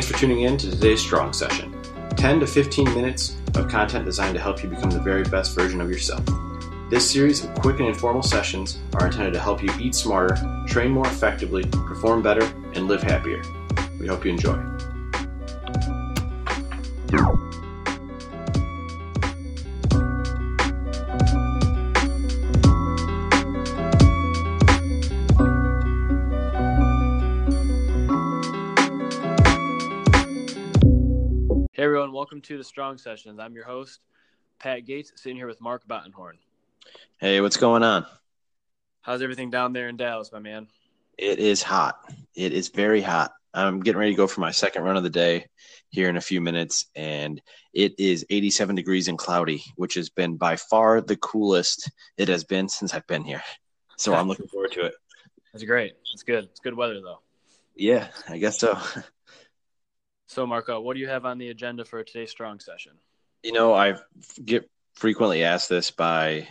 Thanks for tuning in to today's Strong Session 10 to 15 minutes of content designed to help you become the very best version of yourself. This series of quick and informal sessions are intended to help you eat smarter, train more effectively, perform better, and live happier. We hope you enjoy. Hey everyone, welcome to the Strong Sessions. I'm your host, Pat Gates, sitting here with Mark Bottenhorn. Hey, what's going on? How's everything down there in Dallas, my man? It is hot. It is very hot. I'm getting ready to go for my second run of the day here in a few minutes, and it is 87 degrees and cloudy, which has been by far the coolest it has been since I've been here. So I'm looking forward to it. That's great. It's good. It's good weather though. Yeah, I guess so. So, Marco, what do you have on the agenda for today's Strong Session? You know, I get frequently asked this by,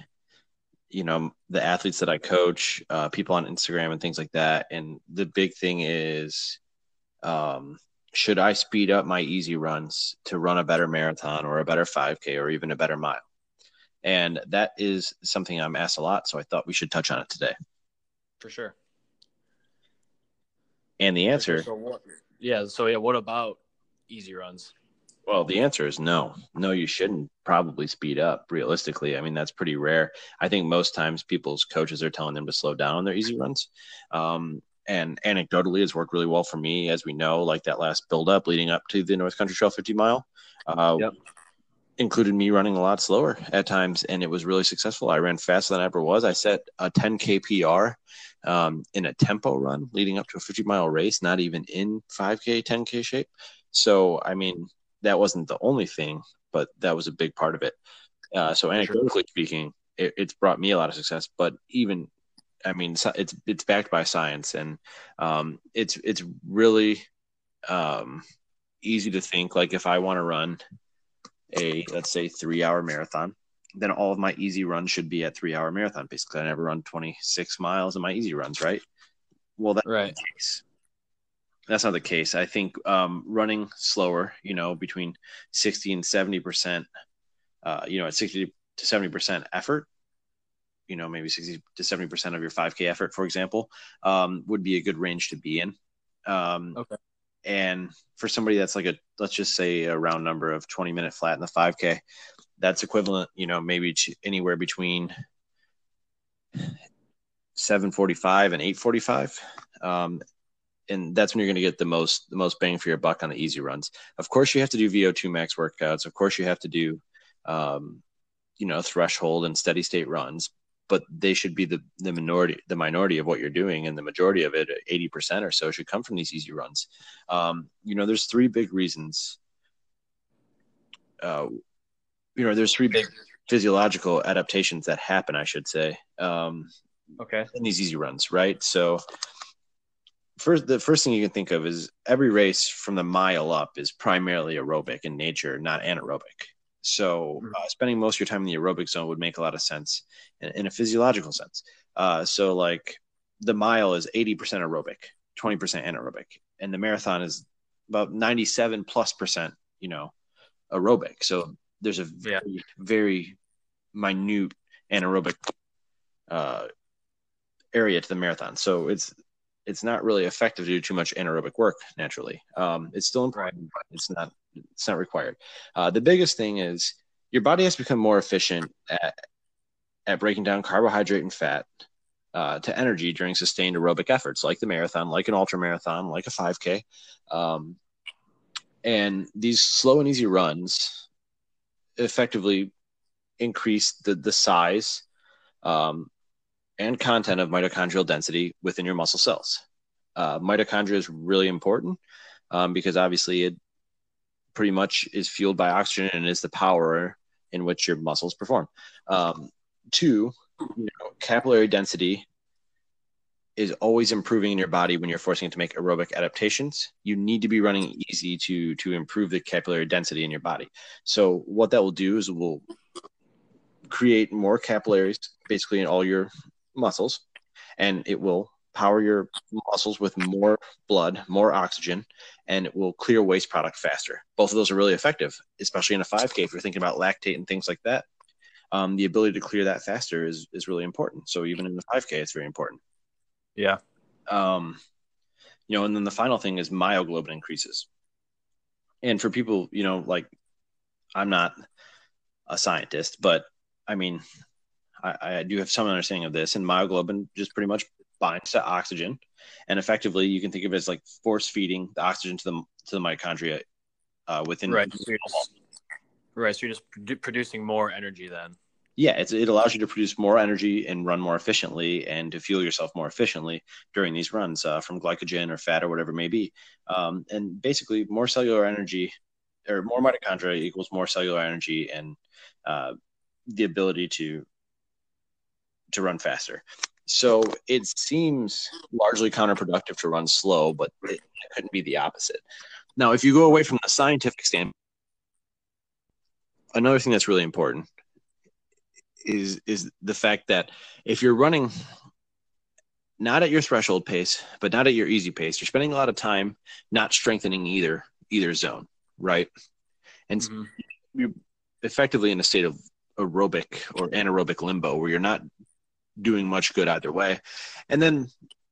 you know, the athletes that I coach, uh, people on Instagram and things like that. And the big thing is, um, should I speed up my easy runs to run a better marathon or a better 5K or even a better mile? And that is something I'm asked a lot. So I thought we should touch on it today. For sure. And the answer, So what, yeah. So yeah, what about easy runs? well, the answer is no. No, you shouldn't probably speed up realistically. I mean, that's pretty rare. I think most times people's coaches are telling them to slow down on their easy runs. Um, and anecdotally, it's worked really well for me, as we know, like that last build up leading up to the North Country Trail 50 mile. Uh, Yep. Included me running a lot slower at times, and it was really successful. I ran faster than I ever was. I set a 10K PR um, in a tempo run leading up to a 50 mile race, not even in 5K, 10K shape. So, I mean, that wasn't the only thing, but that was a big part of it. Uh, so, anecdotally speaking, it, it's brought me a lot of success. But even, I mean, it's it's backed by science, and um, it's it's really um, easy to think like if I want to run a let's say three hour marathon, then all of my easy runs should be at three hour marathon. Basically, I never run twenty six miles in my easy runs, right? Well, that Right. case. That's not the case. I think um, running slower, you know, between sixty and seventy percent, uh, you know, at sixty to seventy percent effort, you know, maybe sixty to seventy percent of your five k effort, for example, um, would be a good range to be in. Um, Okay. And for somebody that's like a let's just say a round number of twenty minute flat in the five k, that's equivalent, you know, maybe to anywhere between 745 and 845 um, and that's when you're going to get the most the most bang for your buck on the easy runs of course you have to do vo2 max workouts of course you have to do um, you know threshold and steady state runs but they should be the the minority the minority of what you're doing and the majority of it 80% or so should come from these easy runs um, you know there's three big reasons uh, you know there's three big physiological adaptations that happen i should say um, Okay. in these easy runs, right? So first the first thing you can think of is every race from the mile up is primarily aerobic in nature, not anaerobic. So Mhm. uh, spending most of your time in the aerobic zone would make a lot of sense in, in a physiological sense. Uh, so like the mile is 80% aerobic, 20% anaerobic, and the marathon is about 97 plus percent, you know, aerobic. So there's a Yeah. very, very minute anaerobic uh, area to the marathon. So it's it's not really effective to do too much anaerobic work naturally. Um, it's still important, but it's not it's not required. Uh, the biggest thing is your body has become more efficient at at breaking down carbohydrate and fat uh, to energy during sustained aerobic efforts, like the marathon, like an ultra marathon, like a 5K. Um, and these slow and easy runs effectively increase the the size um, and content of mitochondrial density within your muscle cells. Uh, mitochondria is really important um, because obviously it pretty much is fueled by oxygen and is the power in which your muscles perform. Um, two, you know, capillary density is always improving in your body when you're forcing it to make aerobic adaptations. You need to be running easy to to improve the capillary density in your body. So what that will do is it will create more capillaries basically in all your muscles and it will power your muscles with more blood, more oxygen, and it will clear waste product faster. Both of those are really effective, especially in a 5K. If you're thinking about lactate and things like that, um, the ability to clear that faster is is really important. So even in the 5K, it's very important. Yeah. Um, you know, and then the final thing is myoglobin increases. And for people, you know, like I'm not a scientist, but I mean, I, I do have some understanding of this, and myoglobin just pretty much binds to oxygen, and effectively you can think of it as like force feeding the oxygen to the to the mitochondria uh, within. Right. So just, right. So you're just producing more energy then. Yeah, it allows you to produce more energy and run more efficiently, and to fuel yourself more efficiently during these runs uh, from glycogen or fat or whatever it may be. Um, and basically, more cellular energy or more mitochondria equals more cellular energy and uh, the ability to to run faster. So it seems largely counterproductive to run slow, but it couldn't be the opposite. Now, if you go away from the scientific standpoint, another thing that's really important is is the fact that if you're running not at your threshold pace, but not at your easy pace, you're spending a lot of time not strengthening either either zone, right? And mm-hmm. you're effectively in a state of aerobic or anaerobic limbo where you're not doing much good either way. And then,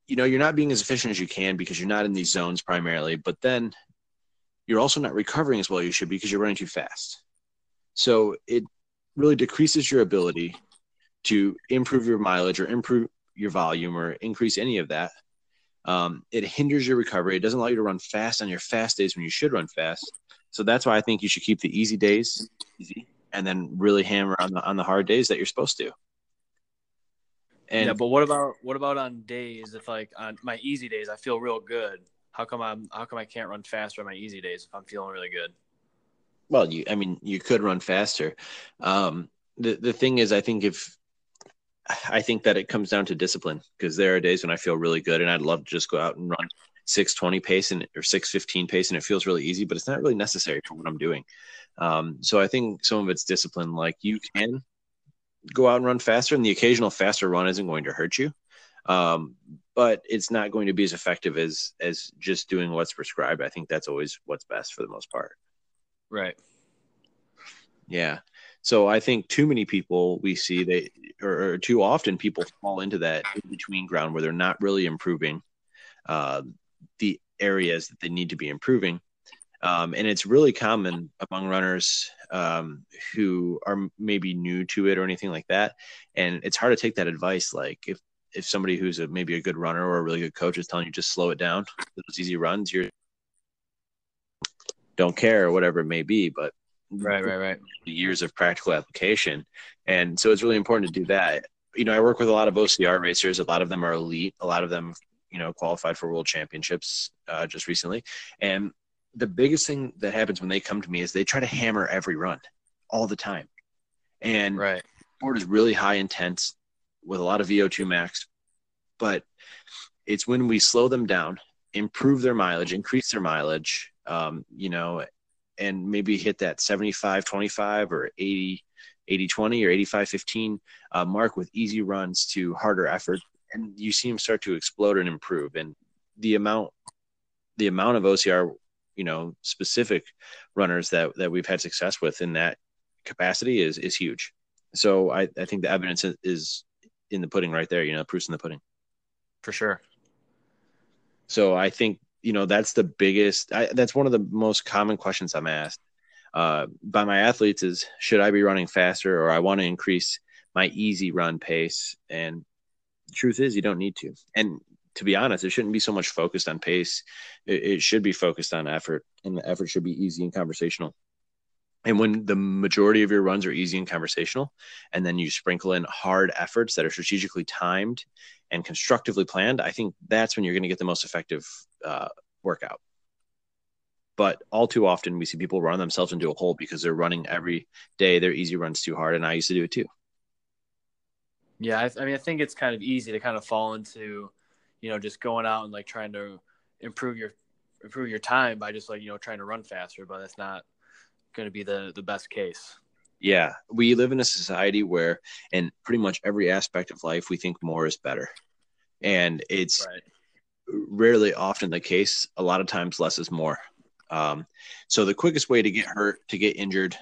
you know, you're not being as efficient as you can because you're not in these zones primarily, but then you're also not recovering as well as you should because you're running too fast. So it really decreases your ability to improve your mileage or improve your volume or increase any of that. Um, it hinders your recovery. It doesn't allow you to run fast on your fast days when you should run fast. So that's why I think you should keep the easy days easy and then really hammer on the on the hard days that you're supposed to. And yeah, but what about what about on days if like on my easy days I feel real good? How come I'm how come I can't run faster on my easy days if I'm feeling really good? Well, you I mean you could run faster. Um, the the thing is, I think if I think that it comes down to discipline because there are days when I feel really good and I'd love to just go out and run 620 pace and or 615 pace and it feels really easy, but it's not really necessary for what I'm doing. Um, so I think some of it's discipline. Like you can go out and run faster, and the occasional faster run isn't going to hurt you. Um, but it's not going to be as effective as as just doing what's prescribed. I think that's always what's best for the most part. Right. Yeah. So I think too many people we see they or, or too often people fall into that in between ground where they're not really improving uh, the areas that they need to be improving. Um, and it's really common among runners um, who are maybe new to it or anything like that. And it's hard to take that advice. Like if if somebody who's a, maybe a good runner or a really good coach is telling you just slow it down, those easy runs, you're don't care or whatever it may be. But right, right, right. Years of practical application, and so it's really important to do that. You know, I work with a lot of OCR racers. A lot of them are elite. A lot of them, you know, qualified for world championships uh, just recently, and the biggest thing that happens when they come to me is they try to hammer every run all the time. And right. sport is really high intense with a lot of VO2 max, but it's when we slow them down, improve their mileage, increase their mileage, um, you know, and maybe hit that 75 25 or 80 80 20 or 85 15 uh, mark with easy runs to harder effort. And you see them start to explode and improve. And the amount the amount of OCR you know specific runners that that we've had success with in that capacity is is huge. So I I think the evidence is in the pudding right there. You know, proof's in the pudding. For sure. So I think you know that's the biggest. I, that's one of the most common questions I'm asked uh, by my athletes is should I be running faster or I want to increase my easy run pace and truth is you don't need to and to be honest, it shouldn't be so much focused on pace. It, it should be focused on effort, and the effort should be easy and conversational. And when the majority of your runs are easy and conversational, and then you sprinkle in hard efforts that are strategically timed and constructively planned, I think that's when you're going to get the most effective uh, workout. But all too often, we see people run themselves into a hole because they're running every day their easy runs too hard. And I used to do it too. Yeah, I, I mean, I think it's kind of easy to kind of fall into you know, just going out and like trying to improve your improve your time by just like you know trying to run faster, but that's not going to be the the best case. Yeah, we live in a society where, in pretty much every aspect of life, we think more is better. and it's Right. rarely often the case. A lot of times, less is more. Um, so the quickest way to get hurt, to get injured,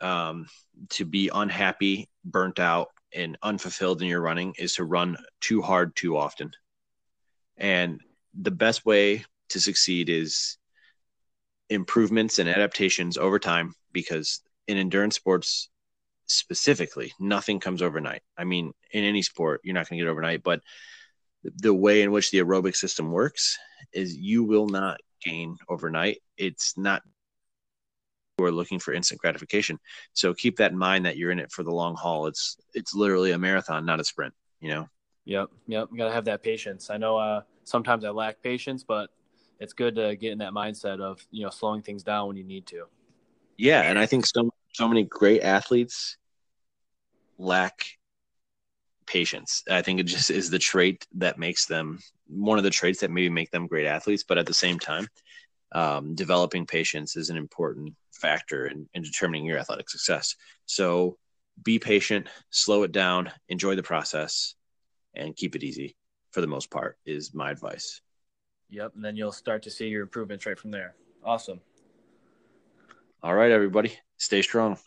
um, to be unhappy, burnt out, and unfulfilled in your running is to run too hard too often. And the best way to succeed is improvements and adaptations over time because in endurance sports specifically nothing comes overnight. I mean in any sport you're not going to get overnight but the way in which the aerobic system works is you will not gain overnight. It's not we're looking for instant gratification. So keep that in mind that you're in it for the long haul. It's it's literally a marathon not a sprint you know Yep. Yep. You gotta have that patience. I know uh, sometimes I lack patience, but it's good to get in that mindset of you know slowing things down when you need to. Yeah, and I think so so many great athletes lack patience. I think it just is the trait that makes them one of the traits that maybe make them great athletes, but at the same time, um, developing patience is an important factor in, in determining your athletic success. So be patient, slow it down, enjoy the process, and keep it easy for the most part is my advice. Yep. And then you'll start to see your improvements right from there. Awesome. All right, everybody, stay strong.